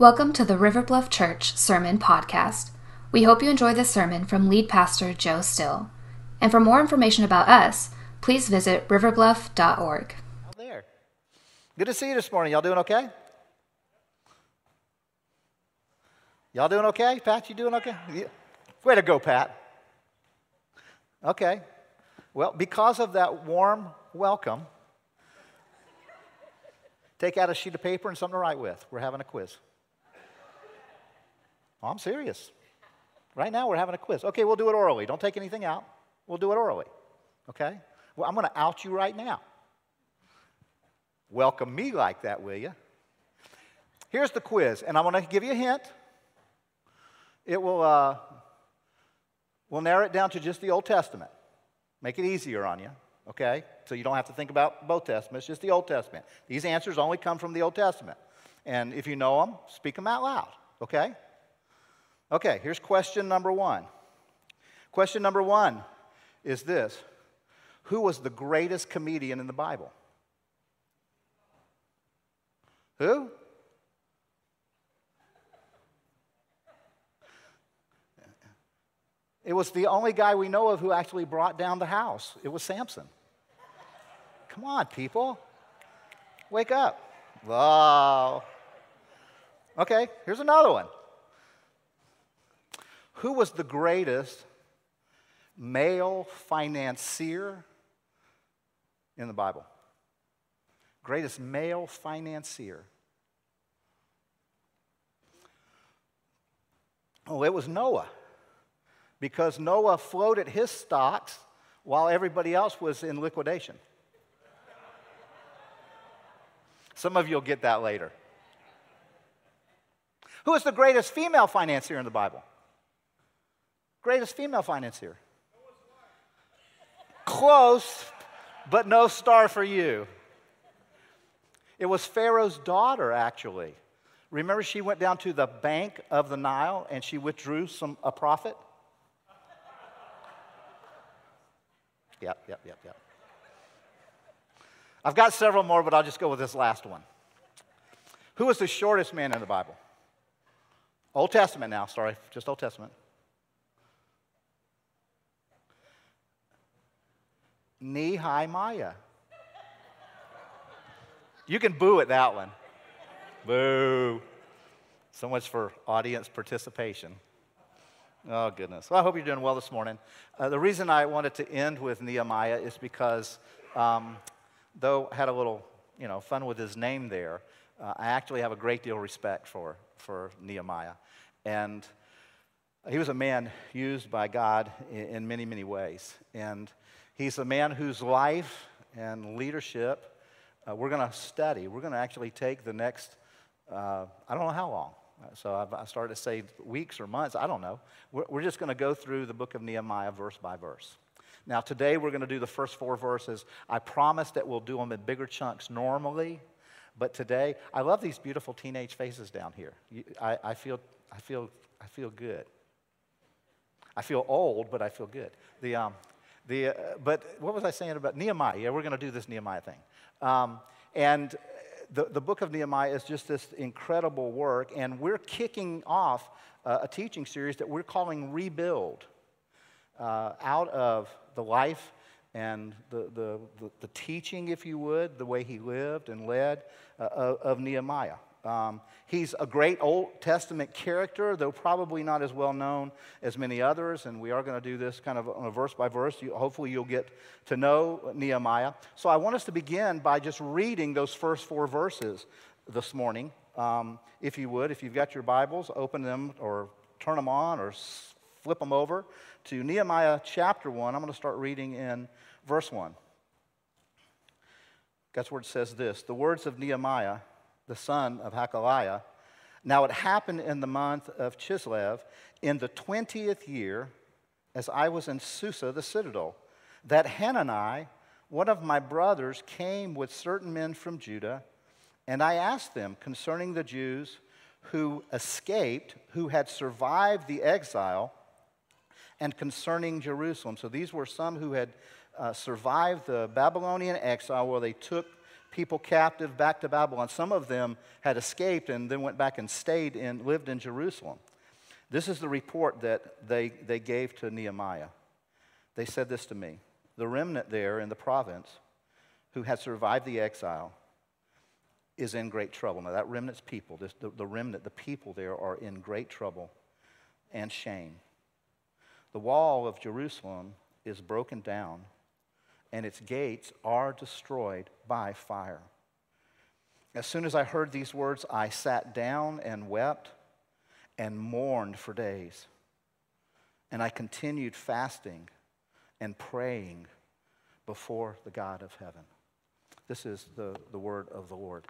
Welcome to the River Bluff Church Sermon Podcast. We hope you enjoy this sermon from lead pastor Joe Still. And for more information about us, please visit riverbluff.org. There. Good to see you this morning. Y'all doing okay? Y'all doing okay? Pat, you doing okay? Yeah. Way to go, Pat. Okay. Well, because of that warm welcome, take out a sheet of paper and something to write with. We're having a quiz. Oh, I'm serious. Right now, we're having a quiz. Okay, we'll do it orally. Don't take anything out. We'll do it orally. Okay? Well, I'm going to out you right now. Welcome me like that, will you? Here's the quiz, and I'm going to give you a hint. It will uh, we'll narrow it down to just the Old Testament. Make it easier on you, okay? So you don't have to think about both Testaments, just the Old Testament. These answers only come from the Old Testament. And if you know them, speak them out loud, okay? Okay, here's question number one. Question number one is this Who was the greatest comedian in the Bible? Who? It was the only guy we know of who actually brought down the house. It was Samson. Come on, people. Wake up. Wow. Okay, here's another one. Who was the greatest male financier in the Bible? Greatest male financier. Oh, it was Noah. Because Noah floated his stocks while everybody else was in liquidation. Some of you will get that later. Who is the greatest female financier in the Bible? Greatest female financier. Close, but no star for you. It was Pharaoh's daughter, actually. Remember, she went down to the bank of the Nile and she withdrew some, a profit? Yep, yep, yep, yep. I've got several more, but I'll just go with this last one. Who was the shortest man in the Bible? Old Testament now, sorry, just Old Testament. Nehemiah. You can boo at that one. Boo. So much for audience participation. Oh, goodness. Well, I hope you're doing well this morning. Uh, the reason I wanted to end with Nehemiah is because, um, though I had a little, you know, fun with his name there, uh, I actually have a great deal of respect for, for Nehemiah. And he was a man used by God in, many, many ways. And He's a man whose life and leadership uh, we're going to study. We're going to actually take the next, uh, I don't know how long. So I've, I started to say weeks or months, I don't know. We're, we're just going to go through the book of Nehemiah verse by verse. Now, today we're going to do the first four verses. I promise that we'll do them in bigger chunks normally, but today, I love these beautiful teenage faces down here. I, I, feel, I, feel, I feel good. I feel old, but I feel good. The, um, the, uh, but what was I saying about Nehemiah? Yeah, we're going to do this Nehemiah thing. Um, and the, the book of Nehemiah is just this incredible work, and we're kicking off uh, a teaching series that we're calling Rebuild uh, out of the life and the, the, the, the, teaching, if you would, the way he lived and led uh, of, of Nehemiah. Um, he's a great Old Testament character, though probably not as well known as many others. And we are going to do this kind of on a verse by verse. You, hopefully, you'll get to know Nehemiah. So I want us to begin by just reading those first four verses this morning. Um, if you would, if you've got your Bibles, open them or turn them on or flip them over to Nehemiah chapter 1. I'm going to start reading in verse 1. God's word says this The words of Nehemiah the son of Hakaliah. Now it happened in the month of Chislev, in the 20th year, as I was in Susa, the citadel, that Hanani, one of my brothers, came with certain men from Judah, and I asked them concerning the Jews who escaped, who had survived the exile, and concerning Jerusalem. So these were some who had uh, survived the Babylonian exile where they took people captive back to Babylon. Some of them had escaped and then went back and stayed and lived in Jerusalem. This is the report that they, they gave to Nehemiah. They said this to me The remnant there in the province who had survived the exile is in great trouble. Now, that remnant's people, this, the, the remnant, the people there are in great trouble and shame. The wall of Jerusalem is broken down, and its gates are destroyed by fire. As soon as I heard these words, I sat down and wept and mourned for days. And I continued fasting and praying before the God of heaven. This is the, the word of the Lord.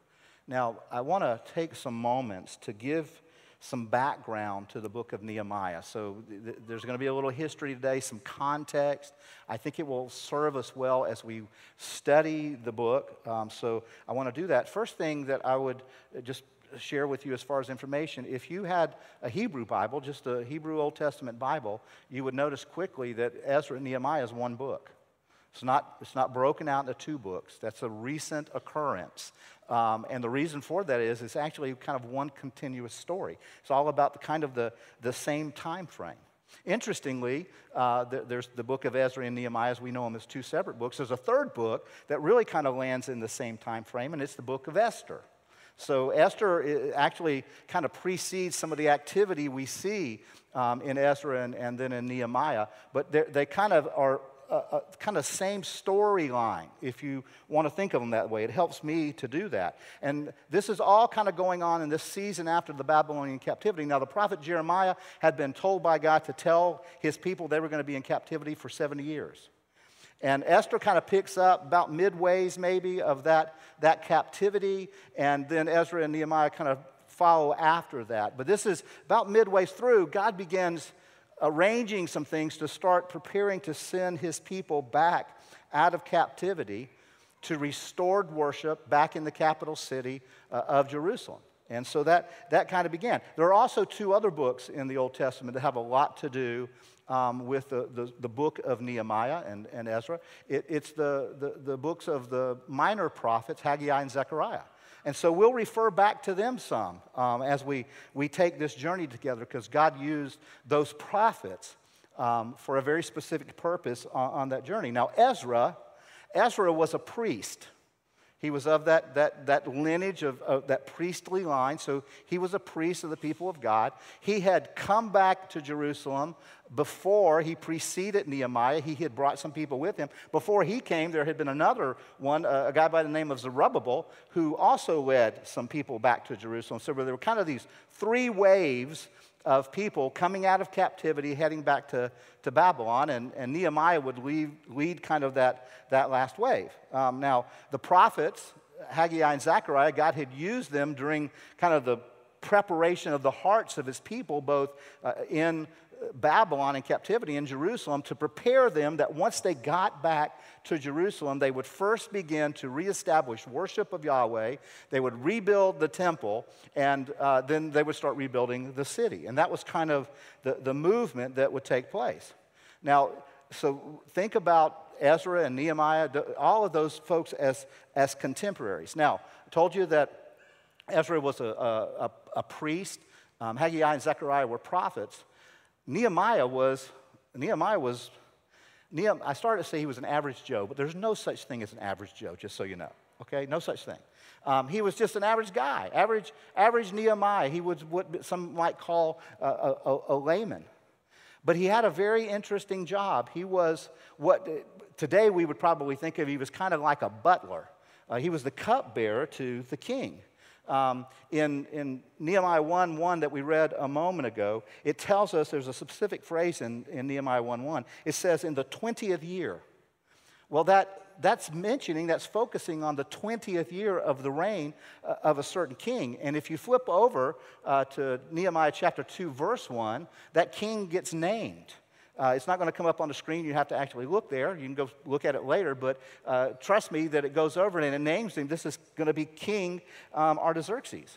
Now, I want to take some moments to give some background to the book of Nehemiah. So th- there's going to be a little history today, some context. I think it will serve us well as we study the book. Um, so I want to do that. First thing that I would just share with you as far as information if you had a Hebrew Bible, just a Hebrew Old Testament Bible, you would notice quickly that Ezra and Nehemiah is one book. It's not, it's not broken out into two books. That's a recent occurrence. Um, and the reason for that is it's actually kind of one continuous story. It's all about the kind of the, the same time frame. Interestingly, uh, there's the book of Ezra and Nehemiah, as we know them as two separate books. There's a third book that really kind of lands in the same time frame, and it's the book of Esther. So Esther actually kind of precedes some of the activity we see um, in Ezra and, and, then in Nehemiah, but they kind of are a, kind of same storyline, if you want to think of them that way. It helps me to do that. And this is all kind of going on in this season after the Babylonian captivity. Now, the prophet Jeremiah had been told by God to tell his people they were going to be in captivity for 70 years. And Esther kind of picks up about midways, maybe, of that, that captivity. And then Ezra and Nehemiah kind of follow after that. But this is about midway through, God begins arranging some things to start preparing to send his people back out of captivity to restored worship back in the capital city uh, of Jerusalem. And so that, that kind of began. There are also two other books in the Old Testament that have a lot to do um, with the, the, the, book of Nehemiah and, and Ezra. It, it's the, the, the books of the minor prophets, Haggai and Zechariah. And so we'll refer back to them some um, as we, we take this journey together because God used those prophets um, for a very specific purpose on, on that journey. Now, Ezra, Ezra was a priest. He was of that, that, that lineage of, of, that priestly line, so he was a priest of the people of God. He had come back to Jerusalem before he preceded Nehemiah. He had brought some people with him. Before he came, there had been another one, uh, a guy by the name of Zerubbabel, who also led some people back to Jerusalem. So there were kind of these three waves of people coming out of captivity, heading back to, to Babylon, and, and Nehemiah would lead, lead kind of that, that last wave. Um, now, the prophets, Haggai and Zechariah, God had used them during kind of the preparation of the hearts of his people, both uh, in Babylon in captivity in Jerusalem to prepare them that once they got back to Jerusalem, they would first begin to reestablish worship of Yahweh. They would rebuild the temple, and uh, then they would start rebuilding the city. And that was kind of the, the movement that would take place. Now, so think about Ezra and Nehemiah, all of those folks as, as contemporaries. Now, I told you that Ezra was a, a, a priest, um, Haggai and Zechariah were prophets. Nehemiah was, Nehemiah was, Nehemiah, I started to say he was an average Joe, but there's no such thing as an average Joe, just so you know. Okay? No such thing. Um, he was just an average guy, average, average Nehemiah. He was what some might call a, a, a layman. But he had a very interesting job. He was what today we would probably think of, he was kind of like a butler. Uh, he was the cupbearer to the king. Um, in, in Nehemiah 1 1 that we read a moment ago, it tells us there's a specific phrase in, in Nehemiah 1 1. It says, in the 20th year. Well, that, that's mentioning, that's focusing on the 20th year of the reign uh, of a certain king. And if you flip over uh, to Nehemiah chapter 2, verse 1, that king gets named. Uh, it's not going to come up on the screen. You have to actually look there. You can go look at it later. But uh, trust me that it goes over and it names him. This is going to be King um, Artaxerxes.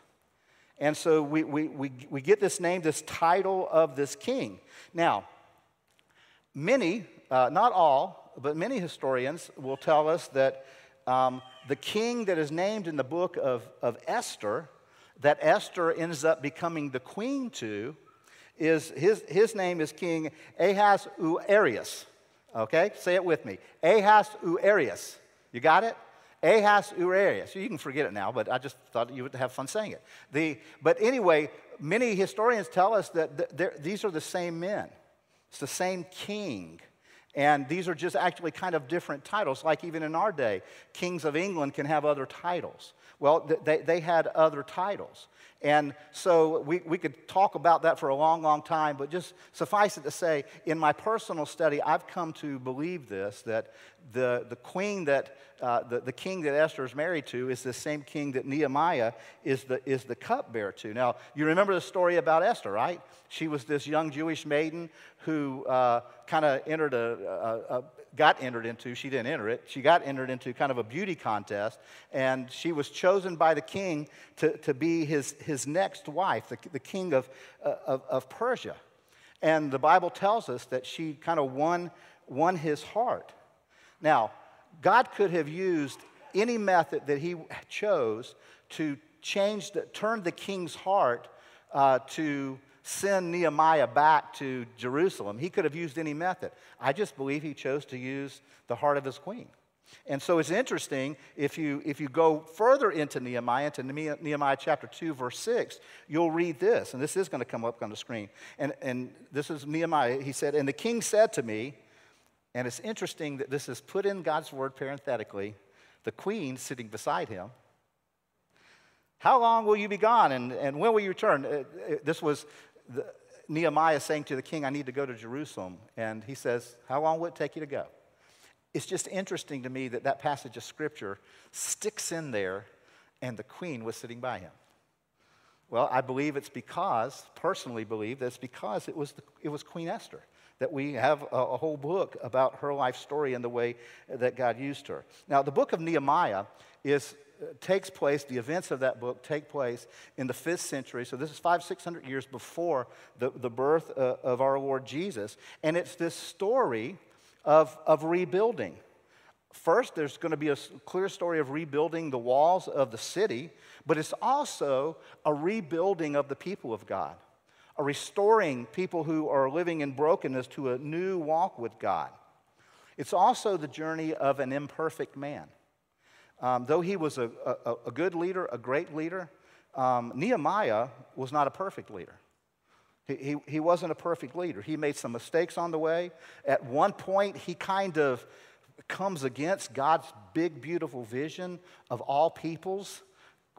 And so we, we, we, we get this name, this title of this king. Now, many, uh, not all, but many historians will tell us that um, the king that is named in the book of, of Esther, that Esther ends up becoming the queen to, is his, his name is King Ahasuerus. Okay, say it with me. Ahasuerus. You got it? Ahasuerus. You can forget it now, but I just thought you would have fun saying it. The, but anyway, many historians tell us that these are the same men. It's the same king. And these are just actually kind of different titles, like even in our day, kings of England can have other titles. Well, they, they had other titles. And so we, we could talk about that for a long, long time, but just suffice it to say, in my personal study, I've come to believe this that the, the queen that, uh, the, the king that Esther is married to is the same king that Nehemiah is the, is the cupbearer to. Now, you remember the story about Esther, right? She was this young Jewish maiden who uh, kind of entered a, a, a got entered into, she didn't enter it, she got entered into kind of a beauty contest, and she was chosen by the king to, to be his, his next wife, the, the king of, uh, of, of Persia. And the Bible tells us that she kind of won, won his heart. Now, God could have used any method that he chose to change, the, turn the king's heart uh, to send Nehemiah back to Jerusalem. He could have used any method. I just believe he chose to use the heart of his queen. And so it's interesting if you, if you go further into Nehemiah, into Nehemiah chapter 2, verse 6, you'll read this. And this is going to come up on the screen. And, and this is Nehemiah. He said, And the king said to me, and it's interesting that this is put in God's word parenthetically, the queen sitting beside him. How long will you be gone? And, and when will you return? Uh, uh, this was the, Nehemiah saying to the king, I need to go to Jerusalem. And he says, How long will it take you to go? It's just interesting to me that that passage of scripture sticks in there and the queen was sitting by him. Well, I believe it's because, personally believe, that it's because it was, the, it was Queen Esther that we have a, a, whole book about her life story and the way that God used her. Now, the book of Nehemiah is takes place, the events of that book take place in the fifth century. So this is five, six hundred years before the, the birth uh, of our Lord Jesus. And it's this story of, of rebuilding. First, there's going to be a clear story of rebuilding the walls of the city, but it's also a rebuilding of the people of God, a restoring people who are living in brokenness to a new walk with God. It's also the journey of an imperfect man. Um, though he was a, a, a, good leader, a great leader, um, Nehemiah was not a perfect leader. He, he, he wasn't a perfect leader. He made some mistakes on the way. At one point, he kind of comes against God's big, beautiful vision of all peoples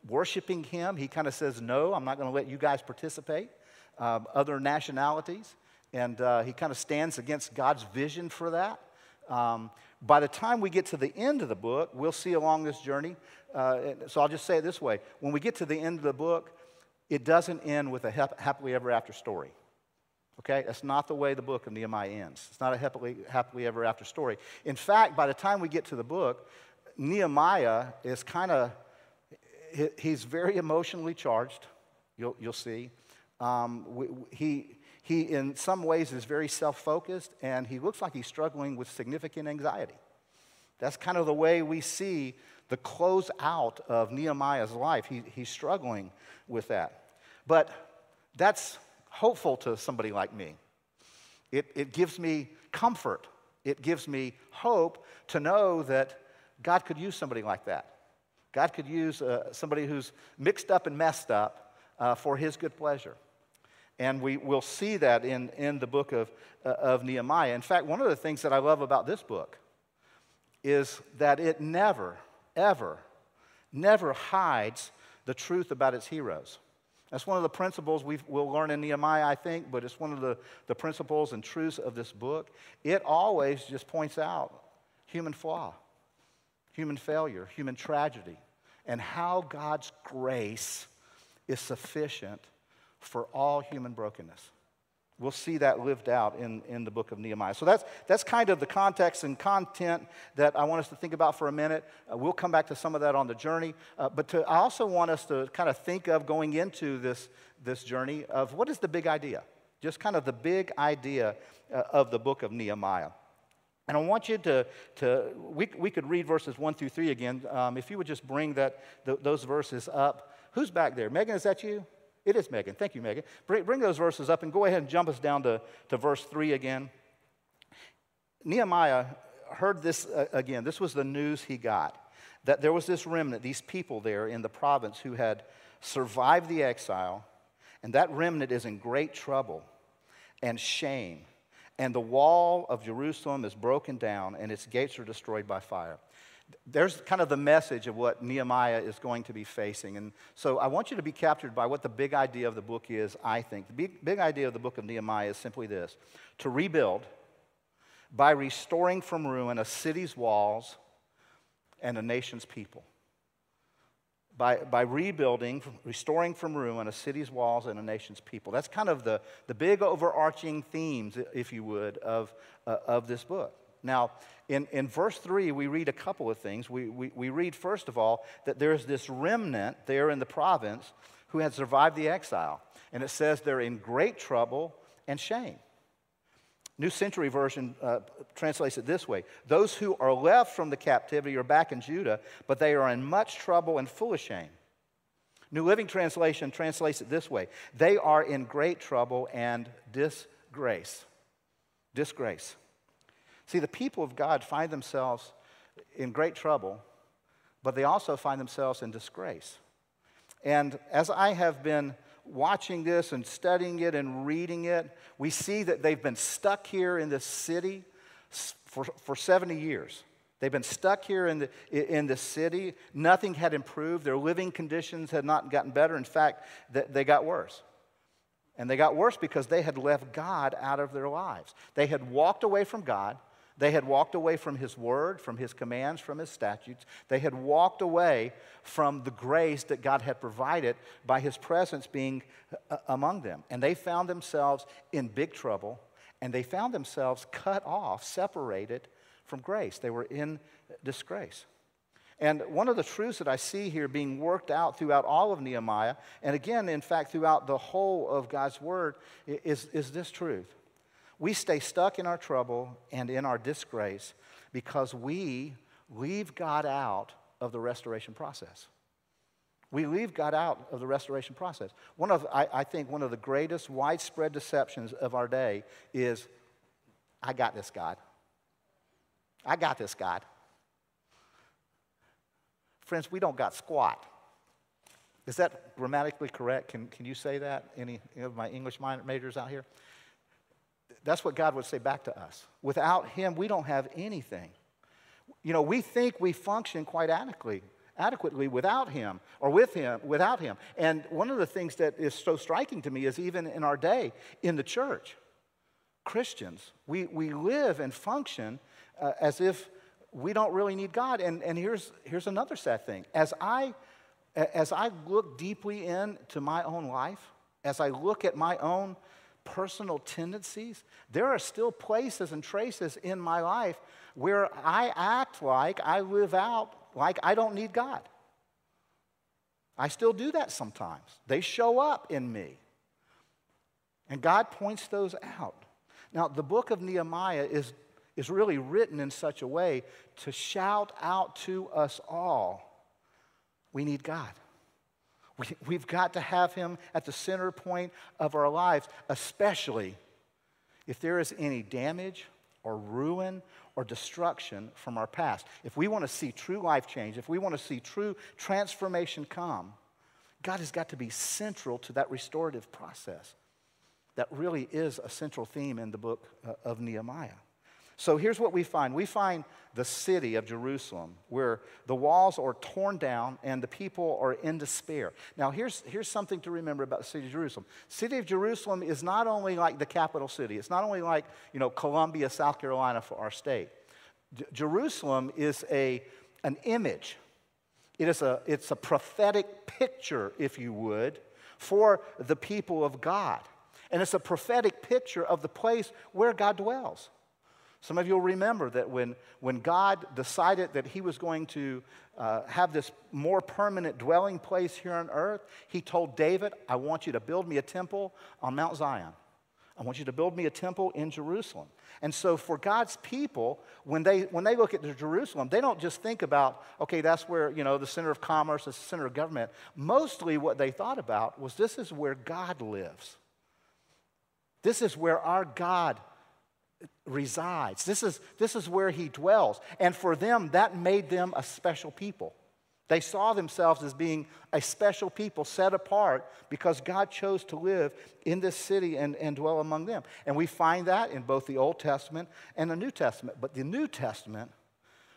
worshiping him. He kind of says, No, I'm not going to let you guys participate, um, other nationalities. And uh, he kind of stands against God's vision for that. Um, by the time we get to the end of the book, we'll see along this journey. Uh, so I'll just say it this way when we get to the end of the book, it doesn't end with a happily ever after story. Okay? That's not the way the book of Nehemiah ends. It's not a happily, happily ever after story. In fact, by the time we get to the book, Nehemiah is kind of, he's very emotionally charged, you'll, you'll see. Um, we, he, he, in some ways, is very self focused and he looks like he's struggling with significant anxiety. That's kind of the way we see the close out of Nehemiah's life. He, he's struggling with that. But that's hopeful to somebody like me. It, it gives me comfort, it gives me hope to know that God could use somebody like that. God could use uh, somebody who's mixed up and messed up uh, for his good pleasure. And we will see that in, in the book of, uh, of Nehemiah. In fact, one of the things that I love about this book is that it never, ever, never hides the truth about its heroes. That's one of the principles we will learn in Nehemiah, I think, but it's one of the, the principles and truths of this book. It always just points out human flaw, human failure, human tragedy, and how God's grace is sufficient for all human brokenness. We'll see that lived out in, in the book of Nehemiah. So that's, that's kind of the context and content that I want us to think about for a minute. Uh, we'll come back to some of that on the journey. Uh, but to, I also want us to kind of think of going into this, this journey of what is the big idea? Just kind of the big idea uh, of the book of Nehemiah. And I want you to, to we, we could read verses 1 through 3 again. Um, if you would just bring that, th- those verses up. Who's back there? Megan, is that you? It is Megan. Thank you, Megan. Bring, bring those verses up and go ahead and jump us down to, to verse 3 again. Nehemiah heard this uh, again. This was the news he got that there was this remnant, these people there in the province who had survived the exile, and that remnant is in great trouble and shame and the wall of Jerusalem is broken down and its gates are destroyed by fire. There's kind of the message of what Nehemiah is going to be facing. And so I want you to be captured by what the big idea of the book is, I think. The big, big idea of the book of Nehemiah is simply this to rebuild by restoring from ruin a city's walls and a nation's people by, by rebuilding, restoring from ruin a city's walls and a nation's people. That's kind of the, the big overarching themes, if you would, of, uh, of this book. Now, in, in verse 3, we read a couple of things. We, we, we read, first of all, that there's this remnant there in the province who had survived the exile. And it says they're in great trouble and shame. New Century Version uh, translates it this way Those who are left from the captivity are back in Judah, but they are in much trouble and full of shame. New Living Translation translates it this way They are in great trouble and disgrace. Disgrace. See, the people of God find themselves in great trouble, but they also find themselves in disgrace. And as I have been watching this and studying it and reading it, we see that they've been stuck here in this city for, for 70 years. They've been stuck here in the, in the city. Nothing had improved. Their living conditions had not gotten better. In fact, they got worse. And they got worse because they had left God out of their lives. They had walked away from God. They had walked away from His word, from His commands, from His statutes. They had walked away from the grace that God had provided by His presence being uh, among them. And they found themselves in big trouble, and they found themselves cut off, separated from grace. They were in disgrace. And one of the truths that I see here being worked out throughout all of Nehemiah, and again, in fact, throughout the whole of God's word, is, is this truth we stay stuck in our trouble and in our disgrace because we leave God out of the restoration process. We leave God out of the restoration process. One of, I, I think, one of the greatest widespread deceptions of our day is I got this, God. I got this, God. Friends, we don't got squat. Is that grammatically correct? Can, can you say that? Any of my English majors out here? That's what God would say back to us. Without Him, we don't have anything. You know, we think we function quite adequately, adequately without Him or with Him, without Him. And one of the things that is so striking to me is even in our day, in the church, Christians, we, we live and function uh, as if we don't really need God. And, and here's, here's another sad thing. As I, as I look deeply into my own life, as I look at my own personal tendencies, there are still places and traces in my life where I act like I live out like I don't need God. I still do that sometimes. They show up in me. And God points those out. Now, the book of Nehemiah is, is really written in such a way to shout out to us all we need God. We, have got to have him at the center point of our lives, especially if there is any damage or ruin or destruction from our past. If we want to see true life change, if we want to see true transformation come, God has got to be central to that restorative process. That really is a central theme in the book uh, of Nehemiah. So here's what we find we find the city of Jerusalem where the walls are torn down and the people are in despair. Now, here's, here's something to remember about the city of Jerusalem. City of Jerusalem is not only like the capital city, it's not only like, you know, Columbia, South Carolina for our state. J- Jerusalem is a, an image. It is a, it's a prophetic picture, if you would, for the people of God. And it's a prophetic picture of the place where God dwells. Some of you will remember that when, when God decided that He was going to uh, have this more permanent dwelling place here on earth, He told David, I want you to build me a temple on Mount Zion. I want you to build me a temple in Jerusalem. And so, for God's people, when they, when they look at Jerusalem, they don't just think about, okay, that's where, you know, the center of commerce, the center of government. Mostly what they thought about was this is where God lives. This is where our God resides. This is, this is where he dwells. And for them, that made them a special people. They saw themselves as being a special people set apart because God chose to live in this city and, and dwell among them. And we find that in both the Old Testament and the New Testament. But the New Testament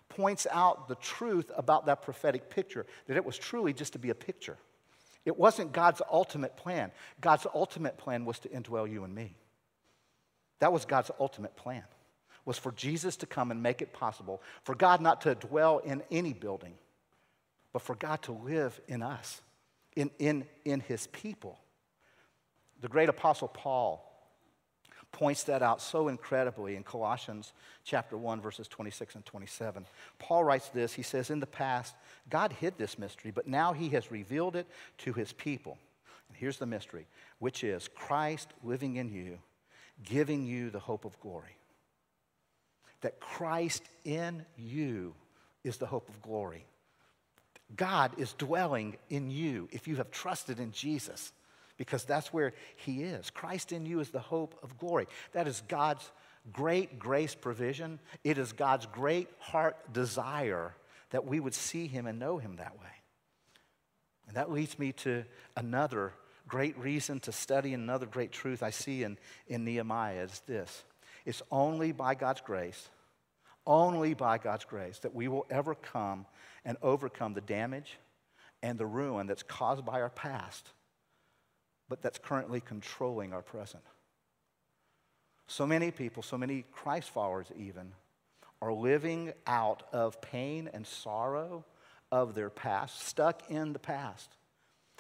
points out the truth about that prophetic picture that it was truly just to be a picture. It wasn't God's ultimate plan. God's ultimate plan was to indwell you and me. That was God's ultimate plan, was for Jesus to come and make it possible, for God not to dwell in any building, but for God to live in us, in, in, in his people. The great apostle Paul points that out so incredibly in Colossians chapter 1 verses 26 and 27. Paul writes this, he says in the past God hid this mystery, but now he has revealed it to his people. And here's the mystery, which is Christ living in you giving you the hope of glory. That Christ in you is the hope of glory. God is dwelling in you if you have trusted in Jesus, because that's where He is. Christ in you is the hope of glory. That is God's great grace provision. It is God's great heart desire that we would see Him and know Him that way. And that leads me to another great reason to study another great truth I see in, in Nehemiah is this it's only by God's grace, only by God's grace, that we will ever come and overcome the damage and the ruin that's caused by our past, but that's currently controlling our present. So many people, so many Christ followers even, are living out of pain and sorrow of their past, stuck in the past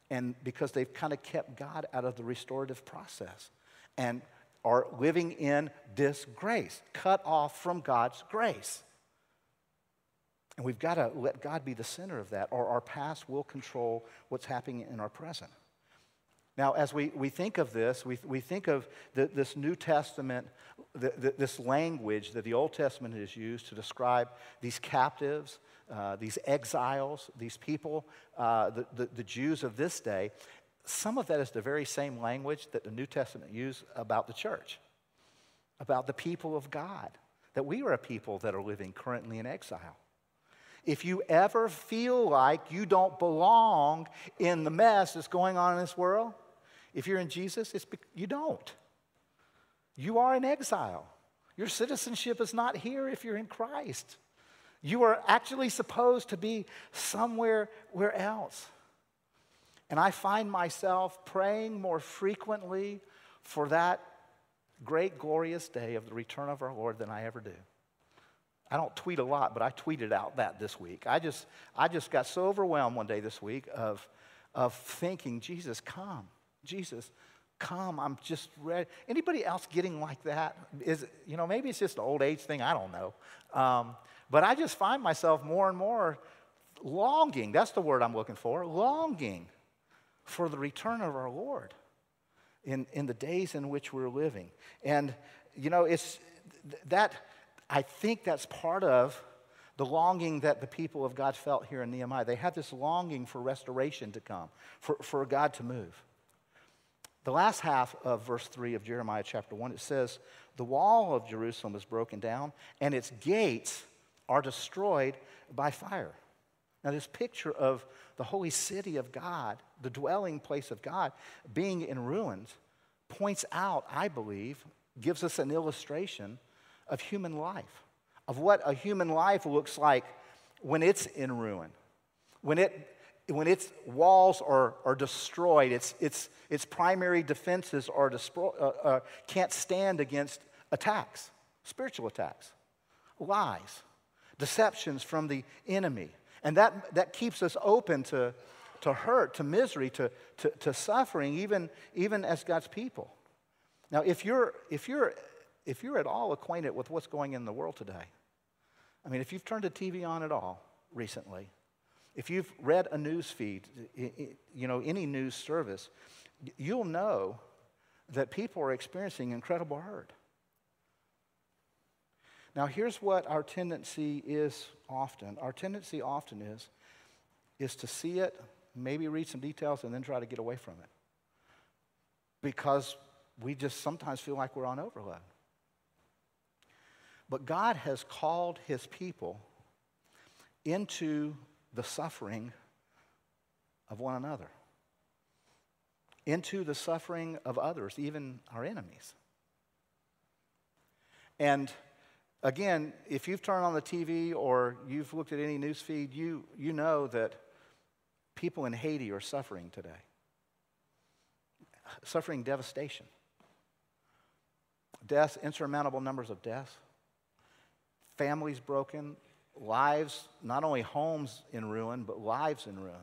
and because they've kind of kept God out of the restorative process and are living in disgrace, cut off from God's grace. And we've got to let God be the center of that, or our past will control what's happening in our present. Now, as we, we think of this, we, we think of the, this New Testament, the, the, this language that the Old Testament has used to describe these captives, uh, these exiles, these people, uh, the, the, the Jews of this day. Some of that is the very same language that the New Testament used about the church, about the people of God, that we are a people that are living currently in exile. If you ever feel like you don't belong in the mess that's going on in this world, if you're in Jesus, it's you don't. You are in exile. Your citizenship is not here if you're in Christ. You are actually supposed to be somewhere where else. And I find myself praying more frequently for that great, glorious day of the return of our Lord than I ever do. I don't tweet a lot, but I tweeted out that this week. I just, I just got so overwhelmed one day this week of, of thinking, Jesus, come. Jesus, come, I'm just ready. Anybody else getting like that? Is, you know, maybe it's just an old age thing, I don't know. Um, but I just find myself more and more longing, that's the word I'm looking for, longing for the return of our Lord in, in the days in which we're living. And, you know, it's that, I think that's part of the longing that the people of God felt here in Nehemiah. They had this longing for restoration to come, for, for God to move. The last half of verse 3 of Jeremiah chapter 1, it says, The wall of Jerusalem is broken down, and its gates are destroyed by fire. Now, this picture of the holy city of God, the dwelling place of God, being in ruins, points out, I believe, gives us an illustration of human life, of what a human life looks like when it's in ruin, when it when its walls are, are destroyed, its, its, its primary defenses are destro- uh, uh, can't stand against attacks, spiritual attacks, lies, deceptions from the enemy. And that, that keeps us open to, to hurt, to misery, to, to, to suffering, even, even as God's people. Now, if you're, if, you're, if you're at all acquainted with what's going in the world today, I mean, if you've turned the TV on at all recently, if you've read a news feed, you know, any news service, you'll know that people are experiencing incredible hurt. Now, here's what our tendency is often. Our tendency often is, is to see it, maybe read some details, and then try to get away from it. Because we just sometimes feel like we're on overload. But God has called his people into the suffering of one another, into the suffering of others, even our enemies. And again, if you've turned on the TV or you've looked at any news feed, you, you know that people in Haiti are suffering today, suffering devastation. Deaths, insurmountable numbers of deaths, families broken, lives, not only homes in ruin, but lives in ruin.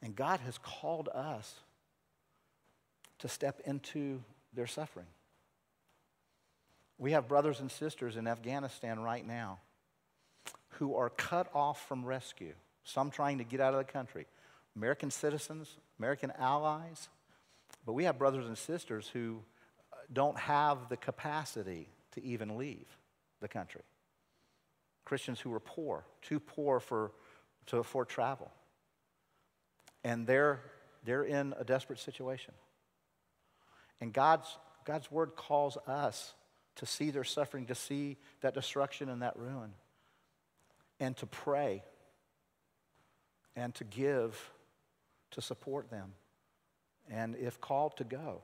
And God has called us to step into their suffering. We have brothers and sisters in Afghanistan right now who are cut off from rescue, some trying to get out of the country. American citizens, American allies, but we have brothers and sisters who uh, don't have the capacity to even leave the country. Christians who are poor, too poor for, to afford travel. And they're, they're in a desperate situation. And God's, God's word calls us to see their suffering, to see that destruction and that ruin, and to pray and to give to support them, and if called, to go.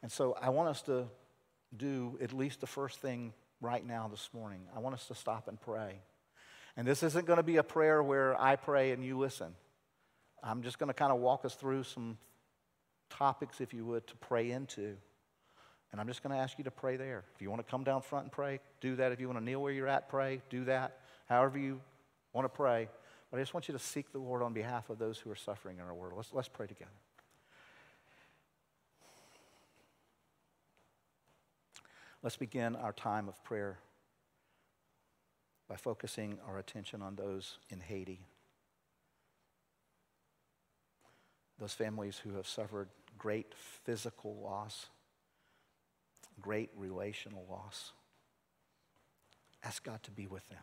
And so I want us to do at least the first thing right now this morning. I want us to stop and pray. And this isn't going to be a prayer where I pray and you listen. I'm just going to kind of walk us through some topics, if you would, to pray into. And I'm just going to ask you to pray there. If you want to come down front and pray, do that. If you want to kneel where you're at, pray, do that. However you want to pray. But I just want you to seek the Lord on behalf of those who are suffering in our world. Let's, let's pray together. Let's begin our time of prayer by focusing our attention on those in Haiti. Those families who have suffered great physical loss, great relational loss. Ask God to be with them.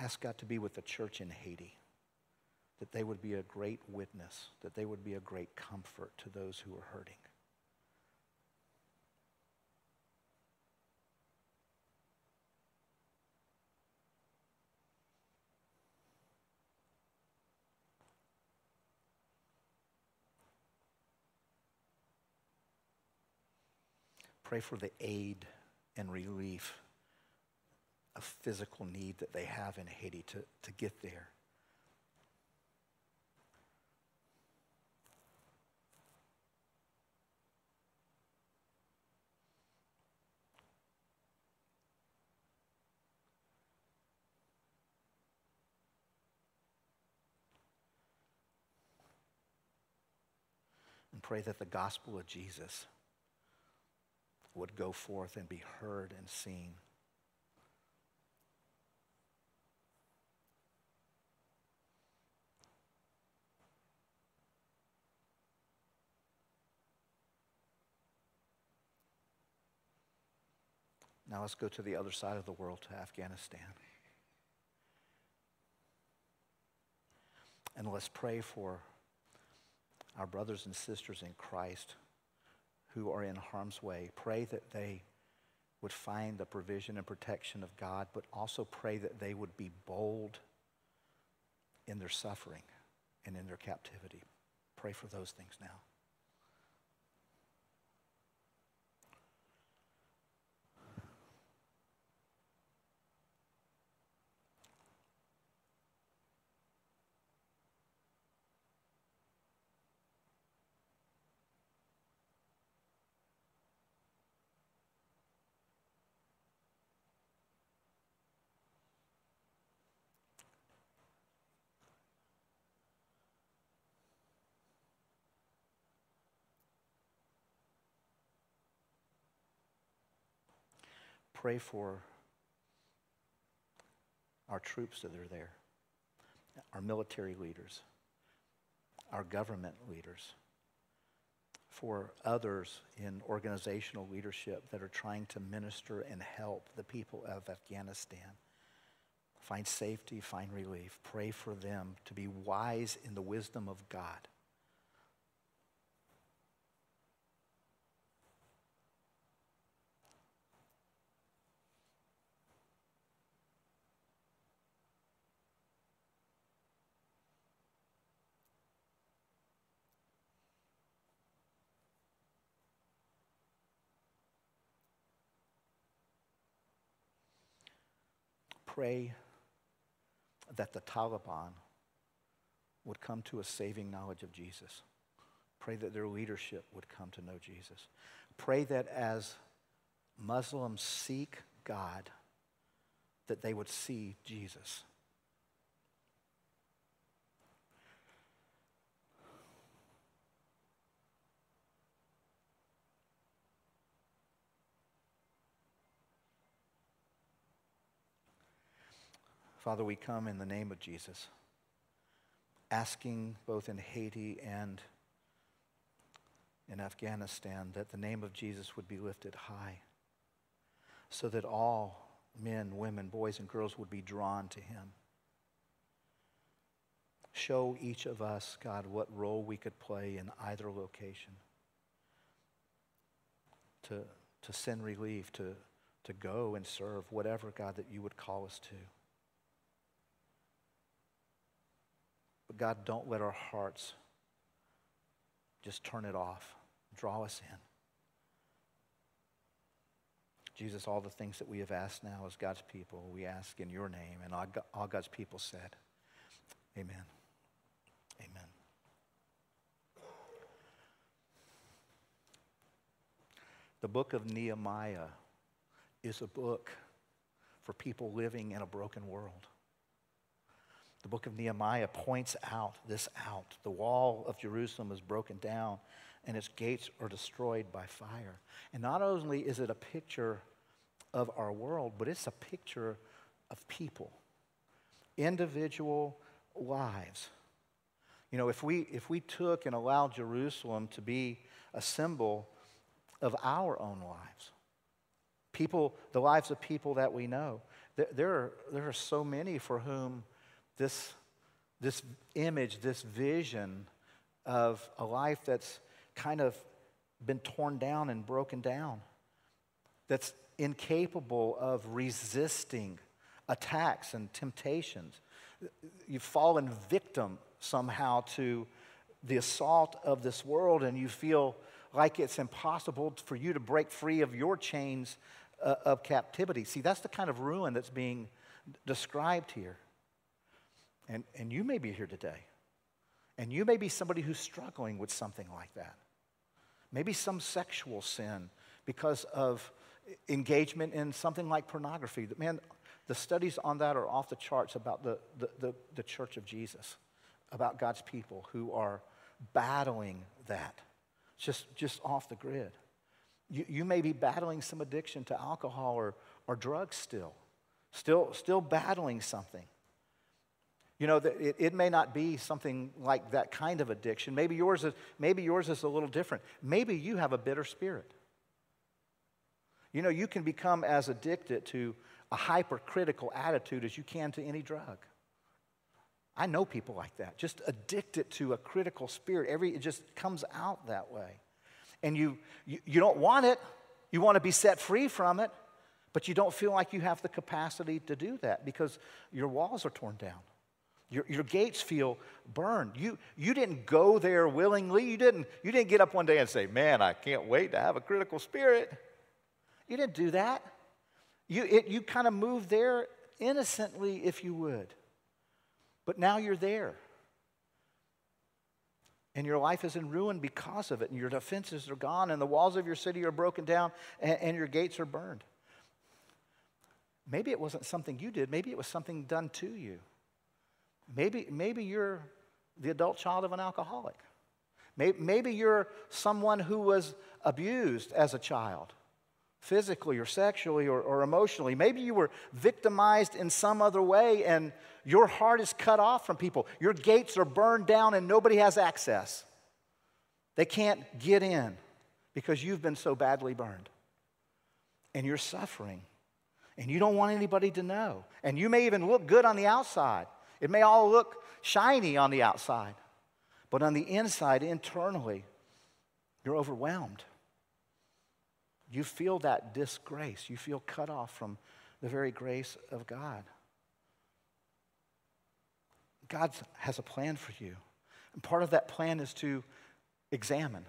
ask God to be with the church in Haiti, that they would be a great witness, that they would be a great comfort to those who are hurting. Pray for the aid and relief of physical need that they have in Haiti to, to get there. Pray that the gospel of Jesus would go forth and be heard and seen. Now let's go to the other side of the world, to Afghanistan. And let's pray for our brothers and sisters in Christ who are in harm's way. Pray that they would find the provision and protection of God, but also pray that they would be bold in their suffering and in their captivity. Pray for those things now. Pray for our troops that are there, our military leaders, our government leaders, for others in organizational leadership that are trying to minister and help the people of Afghanistan. Find safety, find relief. Pray for them to be wise in the wisdom of God. Pray that the Taliban would come to a saving knowledge of Jesus. Pray that their leadership would come to know Jesus. Pray that as Muslims seek God, that they would see Jesus. Father, we come in the name of Jesus, asking both in Haiti and in Afghanistan that the name of Jesus would be lifted high so that all men, women, boys, and girls would be drawn to him. Show each of us, God, what role we could play in either location to, to send relief, to, to go and serve, whatever, God, that you would call us to. But God, don't let our hearts just turn it off. Draw us in. Jesus, all the things that we have asked now as God's people, we ask in your name. And all God's people said, Amen. Amen. The book of Nehemiah is a book for people living in a broken world. The book of Nehemiah points out this out. The wall of Jerusalem is broken down and its gates are destroyed by fire. And not only is it a picture of our world, but it's a picture of people, individual lives. You know, if we, if we took and allowed Jerusalem to be a symbol of our own lives, people, the lives of people that we know, there, there, are, there are so many for whom this, this image, this vision of a life that's kind of been torn down and broken down, that's incapable of resisting attacks and temptations. You've fallen victim somehow to the assault of this world, and you feel like it's impossible for you to break free of your chains uh, of captivity. See, that's the kind of ruin that's being described here. And, and you may be here today. And you may be somebody who's struggling with something like that. Maybe some sexual sin because of engagement in something like pornography. Man, the studies on that are off the charts about the, the, the, the church of Jesus, about God's people who are battling that. Just, just off the grid. You, you may be battling some addiction to alcohol or, or drugs still, still, still battling something. You know, it, it may not be something like that kind of addiction. Maybe yours, is, maybe yours is a little different. Maybe you have a bitter spirit. You know, you can become as addicted to a hypercritical attitude as you can to any drug. I know people like that, just addicted to a critical spirit. Every, it just comes out that way. And you, you, you don't want it, you want to be set free from it, but you don't feel like you have the capacity to do that because your walls are torn down. Your, your gates feel burned. You, you didn't go there willingly. You didn't, you didn't get up one day and say, Man, I can't wait to have a critical spirit. You didn't do that. You, it, you kind of moved there innocently, if you would. But now you're there. And your life is in ruin because of it. And your defenses are gone, and the walls of your city are broken down, and, and your gates are burned. Maybe it wasn't something you did, maybe it was something done to you. Maybe, maybe you're the adult child of an alcoholic. Maybe, you're someone who was abused as a child physically or sexually or, or emotionally. Maybe you were victimized in some other way and your heart is cut off from people. Your gates are burned down and nobody has access. They can't get in because you've been so badly burned. And you're suffering. And you don't want anybody to know. And you may even look good on the outside. It may all look shiny on the outside. But on the inside, internally, you're overwhelmed. You feel that disgrace. You feel cut off from the very grace of God. God has a plan for you. And part of that plan is to examine.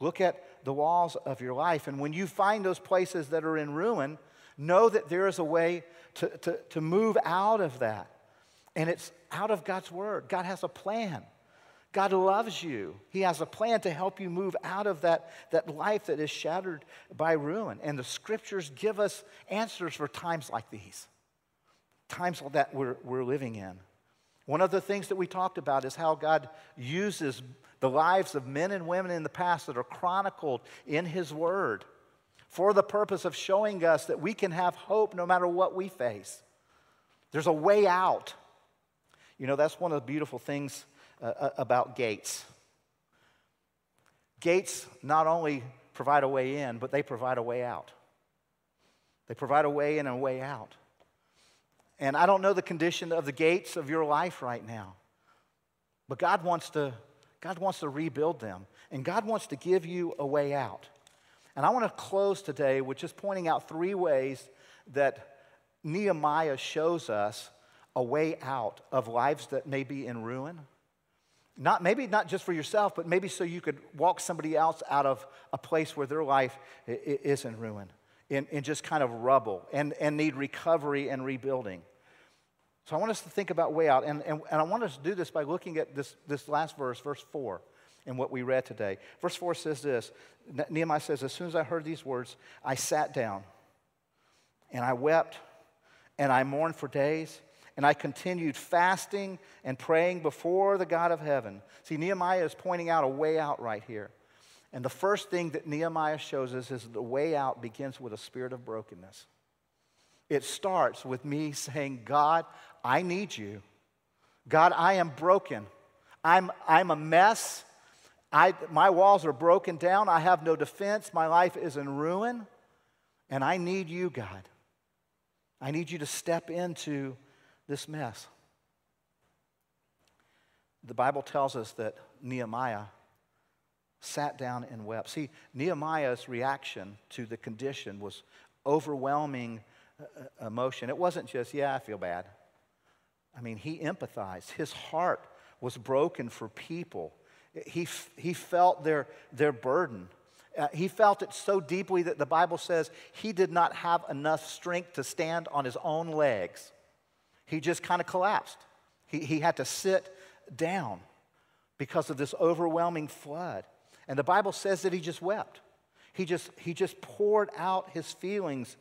Look at the walls of your life. And when you find those places that are in ruin, know that there is a way to, to, to move out of that. And it's out of God's word. God has a plan. God loves you. He has a plan to help you move out of that, that life that is shattered by ruin. And the scriptures give us answers for times like these, times that we're, we're living in. One of the things that we talked about is how God uses the lives of men and women in the past that are chronicled in His Word for the purpose of showing us that we can have hope no matter what we face. There's a way out. You know, that's one of the beautiful things uh, uh about gates. Gates not only provide a way in, but they provide a way out. They provide a way in and a way out. And I don't know the condition of the gates of your life right now. But God wants to, God wants to rebuild them. And God wants to give you a way out. And I want to close today with just pointing out three ways that Nehemiah shows us a way out of lives that may be in ruin. Not, maybe not just for yourself, but maybe so you could walk somebody else out of a place where their life is in ruin in, in just kind of rubble and, and need recovery and rebuilding. So I want us to think about way out. And, and, and I want us to do this by looking at this, this last verse, verse 4, in what we read today. Verse 4 says this Nehemiah says, As soon as I heard these words, I sat down and I wept and I mourned for days. And I continued fasting and praying before the God of heaven. See, Nehemiah is pointing out a way out right here. And the first thing that Nehemiah shows us is the way out begins with a spirit of brokenness. It starts with me saying, God, I need you. God, I am broken. I'm, I'm a mess. I, my walls are broken down. I have no defense. My life is in ruin. And I need you, God. I need you to step into this mess. The Bible tells us that Nehemiah sat down and wept. See, Nehemiah's reaction to the condition was overwhelming uh, uh, emotion. It wasn't just, yeah, I feel bad. I mean, he empathized. His heart was broken for people. He, he felt their, their burden. Uh, he felt it so deeply that the Bible says he did not have enough strength to stand on his own legs. He just kind of collapsed. He, he had to sit down because of this overwhelming flood. And the Bible says that he just wept. He just, he just poured out his feelings.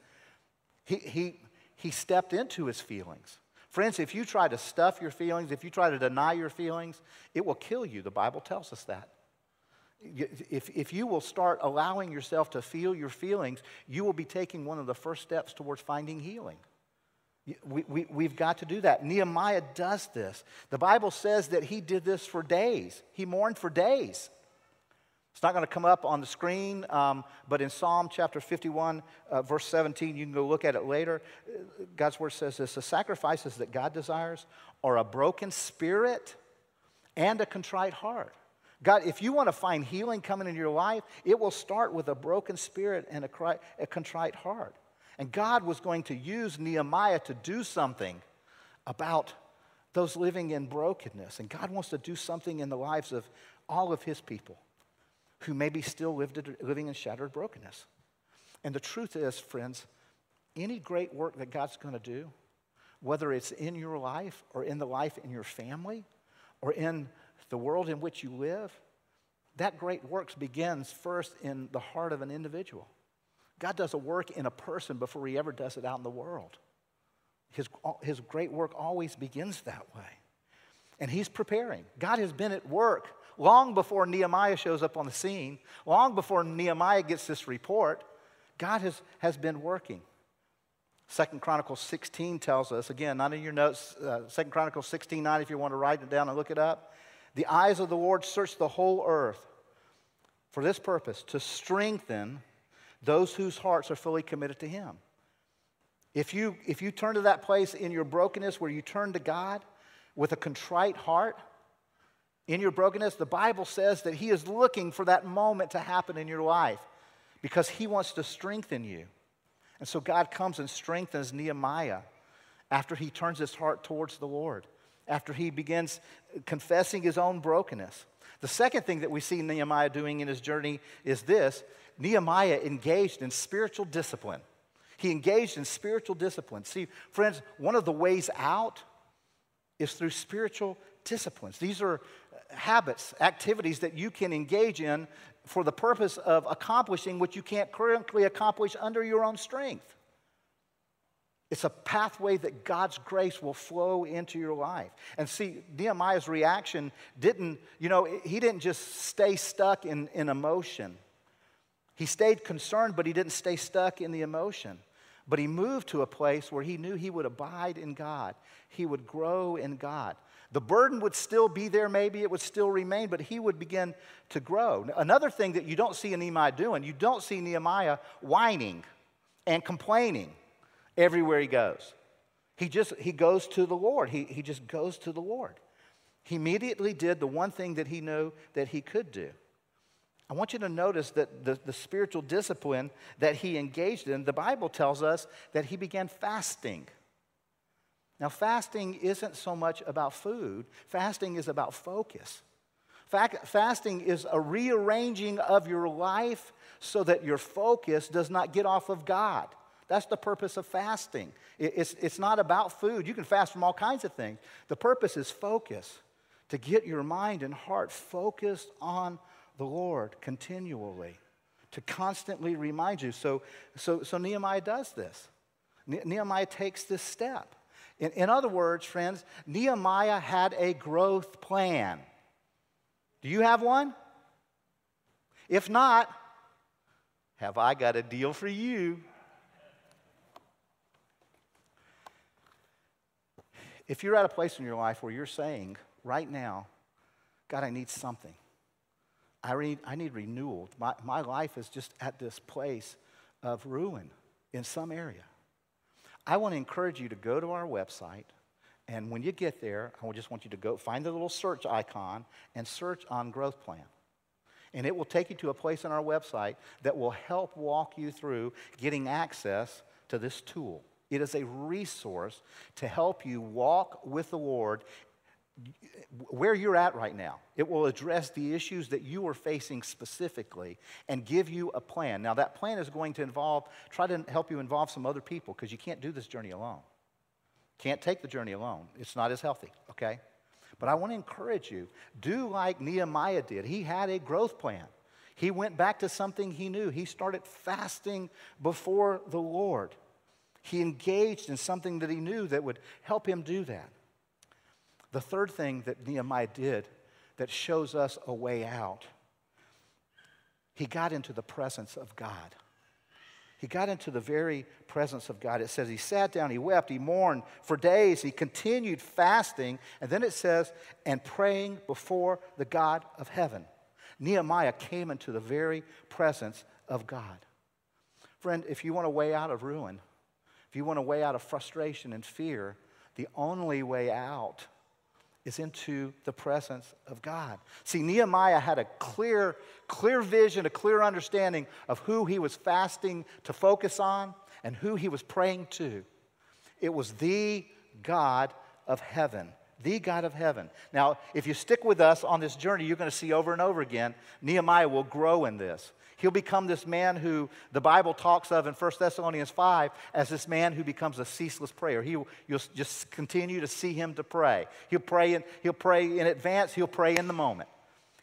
He, he, he stepped into his feelings. Friends, if you try to stuff your feelings, if you try to deny your feelings, it will kill you. The Bible tells us that. If, if you will start allowing yourself to feel your feelings, you will be taking one of the first steps towards finding healing. We, we, we've got to do that. Nehemiah does this. The Bible says that he did this for days, he mourned for days. It's not going to come up on the screen, um, but in Psalm chapter 51, uh, verse 17, you can go look at it later. God's word says this The sacrifices that God desires are a broken spirit and a contrite heart. God, if you want to find healing coming in your life, it will start with a broken spirit and a, a contrite heart. And God was going to use Nehemiah to do something about those living in brokenness. And God wants to do something in the lives of all of his people who maybe still lived, living in shattered brokenness. And the truth is, friends, any great work that God's going to do, whether it's in your life or in the life in your family or in the world in which you live, that great work begins first in the heart of an individual. God does a work in a person before he ever does it out in the world. His, his great work always begins that way. And he's preparing. God has been at work long before Nehemiah shows up on the scene, long before Nehemiah gets this report. God has, has been working. Second Chronicles 16 tells us, again, not in your notes, uh, Second Chronicles 16, 9, if you want to write it down and look it up. The eyes of the Lord search the whole earth for this purpose, to strengthen those whose hearts are fully committed to Him. If you, if you turn to that place in your brokenness where you turn to God with a contrite heart, in your brokenness, the Bible says that He is looking for that moment to happen in your life because He wants to strengthen you. And so God comes and strengthens Nehemiah after he turns his heart towards the Lord, after he begins confessing his own brokenness. The second thing that we see Nehemiah doing in his journey is this Nehemiah engaged in spiritual discipline. He engaged in spiritual discipline. See, friends, one of the ways out is through spiritual disciplines. These are habits, activities that you can engage in for the purpose of accomplishing what you can't currently accomplish under your own strength. It's a pathway that God's grace will flow into your life. And see, Nehemiah's reaction didn't, you know, he didn't just stay stuck in, in emotion. He stayed concerned, but he didn't stay stuck in the emotion. But he moved to a place where he knew he would abide in God, he would grow in God. The burden would still be there, maybe it would still remain, but he would begin to grow. Another thing that you don't see Nehemiah doing, you don't see Nehemiah whining and complaining everywhere he goes. He just he goes to the Lord. He, he just goes to the Lord. He immediately did the one thing that he knew that he could do. I want you to notice that the, the spiritual discipline that he engaged in, the Bible tells us that he began fasting. Now, fasting isn't so much about food, fasting is about focus. Fasting is a rearranging of your life so that your focus does not get off of God. That's the purpose of fasting. It's, it's not about food. You can fast from all kinds of things. The purpose is focus, to get your mind and heart focused on the Lord continually, to constantly remind you. So, so, so Nehemiah does this. Nehemiah takes this step. In, in other words, friends, Nehemiah had a growth plan. Do you have one? If not, have I got a deal for you? If you're at a place in your life where you're saying, right now, God, I need something. I need, I need renewal. My, my life is just at this place of ruin in some area. I want to encourage you to go to our website, and when you get there, I just want you to go find the little search icon and search on Growth Plan. And it will take you to a place on our website that will help walk you through getting access to this tool. It is a resource to help you walk with the Lord where you're at right now. It will address the issues that you are facing specifically and give you a plan. Now, that plan is going to involve, try to help you involve some other people because you can't do this journey alone. Can't take the journey alone. It's not as healthy, okay? But I want to encourage you do like Nehemiah did. He had a growth plan. He went back to something he knew. He started fasting before the Lord. He engaged in something that he knew that would help him do that. The third thing that Nehemiah did that shows us a way out, he got into the presence of God. He got into the very presence of God. It says he sat down, he wept, he mourned for days, he continued fasting, and then it says, and praying before the God of heaven. Nehemiah came into the very presence of God. Friend, if you want a way out of ruin, if you want a way out of frustration and fear, the only way out is into the presence of God. See, Nehemiah had a clear, clear vision, a clear understanding of who he was fasting to focus on and who he was praying to. It was the God of heaven. The God of heaven. Now, if you stick with us on this journey, you're going to see over and over again, Nehemiah will grow in this. He'll become this man who the Bible talks of in 1 Thessalonians 5 as this man who becomes a ceaseless prayer. He, you'll just continue to see him to pray. He'll pray, in, he'll pray in advance, he'll pray in the moment.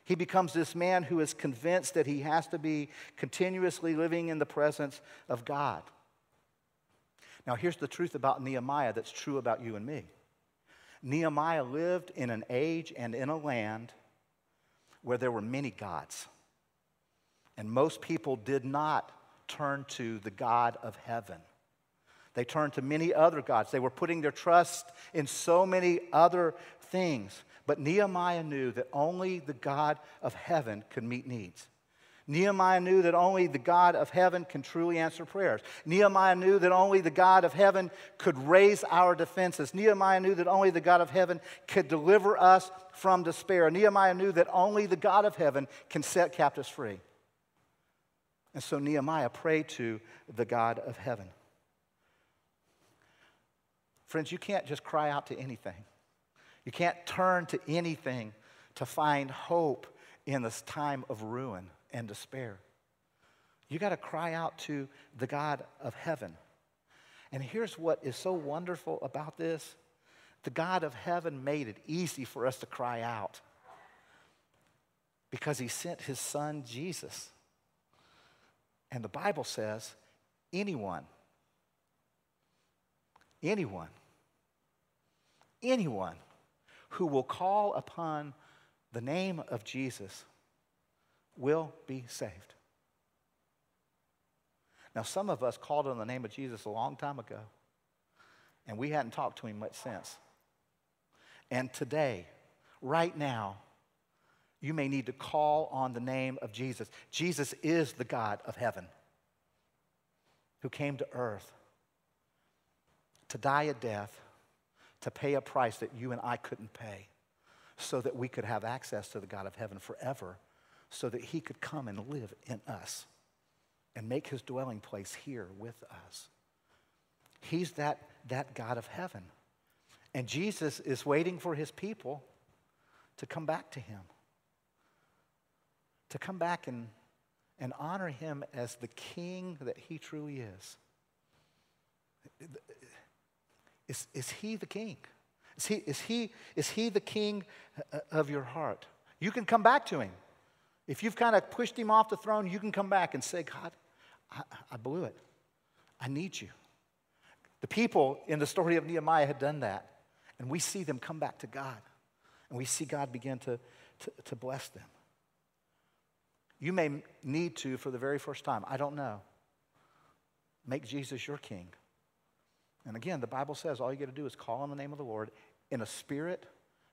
He becomes this man who is convinced that he has to be continuously living in the presence of God. Now, here's the truth about Nehemiah that's true about you and me. Nehemiah lived in an age and in a land where there were many gods. And most people did not turn to the God of heaven. They turned to many other gods. They were putting their trust in so many other things. But Nehemiah knew that only the God of heaven could meet needs. Nehemiah knew that only the God of heaven can truly answer prayers. Nehemiah knew that only the God of heaven could raise our defenses. Nehemiah knew that only the God of heaven could deliver us from despair. Nehemiah knew that only the God of heaven can set captives free. And so Nehemiah prayed to the God of heaven. Friends, you can't just cry out to anything. You can't turn to anything to find hope in this time of ruin and despair. You got to cry out to the God of heaven. And here's what is so wonderful about this the God of heaven made it easy for us to cry out because he sent his son Jesus. And the Bible says anyone, anyone, anyone who will call upon the name of Jesus will be saved. Now, some of us called on the name of Jesus a long time ago, and we hadn't talked to him much since. And today, right now, you may need to call on the name of Jesus. Jesus is the God of heaven who came to earth to die a death, to pay a price that you and I couldn't pay, so that we could have access to the God of heaven forever so that he could come and live in us and make his dwelling place here with us. He's that, that God of heaven. And Jesus is waiting for his people to come back to him, to come back and, and honor him as the king that he truly is. Is, is he the king? Is he, is, he, is he the king uh, of your heart? You can come back to him. If you've kind of pushed him off the throne, you can come back and say, God, I, I blew it. I need you. The people in the story of Nehemiah had done that. And we see them come back to God. And we see God begin to, to, to bless them. You may need to, for the very first time, I don't know, make Jesus your king. And again, the Bible says all you got to do is call on the name of the Lord in a spirit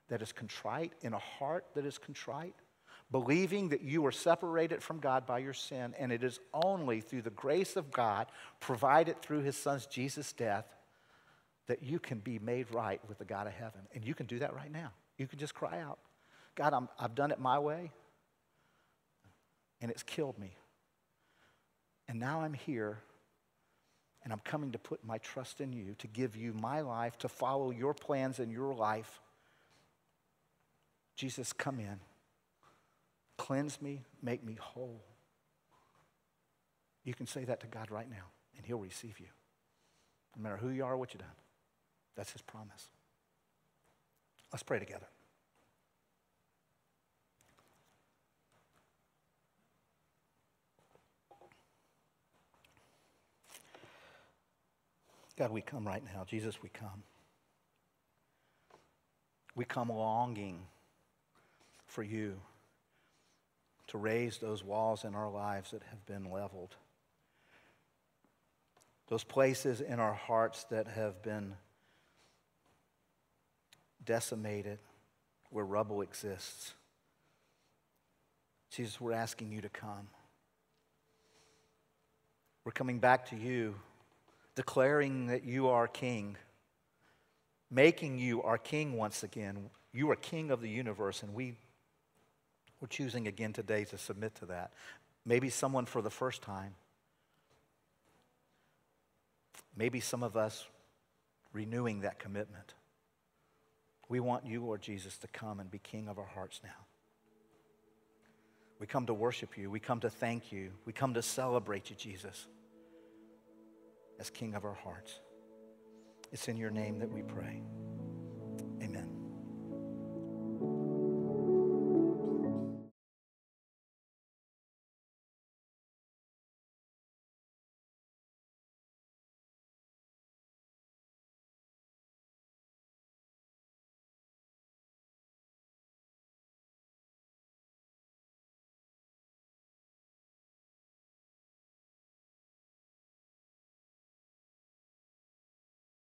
that is contrite, in a heart that is contrite believing that you are separated from God by your sin, and it is only through the grace of God, provided through his son's Jesus' death, that you can be made right with the God of heaven. And you can do that right now. You can just cry out, God, I'm, I've done it my way, and it's killed me. And now I'm here, and I'm coming to put my trust in you, to give you my life, to follow your plans in your life. Jesus, come in. Cleanse me, make me whole. You can say that to God right now, and He'll receive you. No matter who you are what you've done. That's His promise. Let's pray together. God, we come right now. Jesus, we come. We come longing for you to raise those walls in our lives that have been leveled. Those places in our hearts that have been decimated, where rubble exists. Jesus, we're asking you to come. We're coming back to you, declaring that you are King, making you our King once again. You are King of the universe, and we we're choosing again today to submit to that. Maybe someone for the first time. Maybe some of us renewing that commitment. We want you, Lord Jesus, to come and be king of our hearts now. We come to worship you. We come to thank you. We come to celebrate you, Jesus, as king of our hearts. It's in your name that we pray.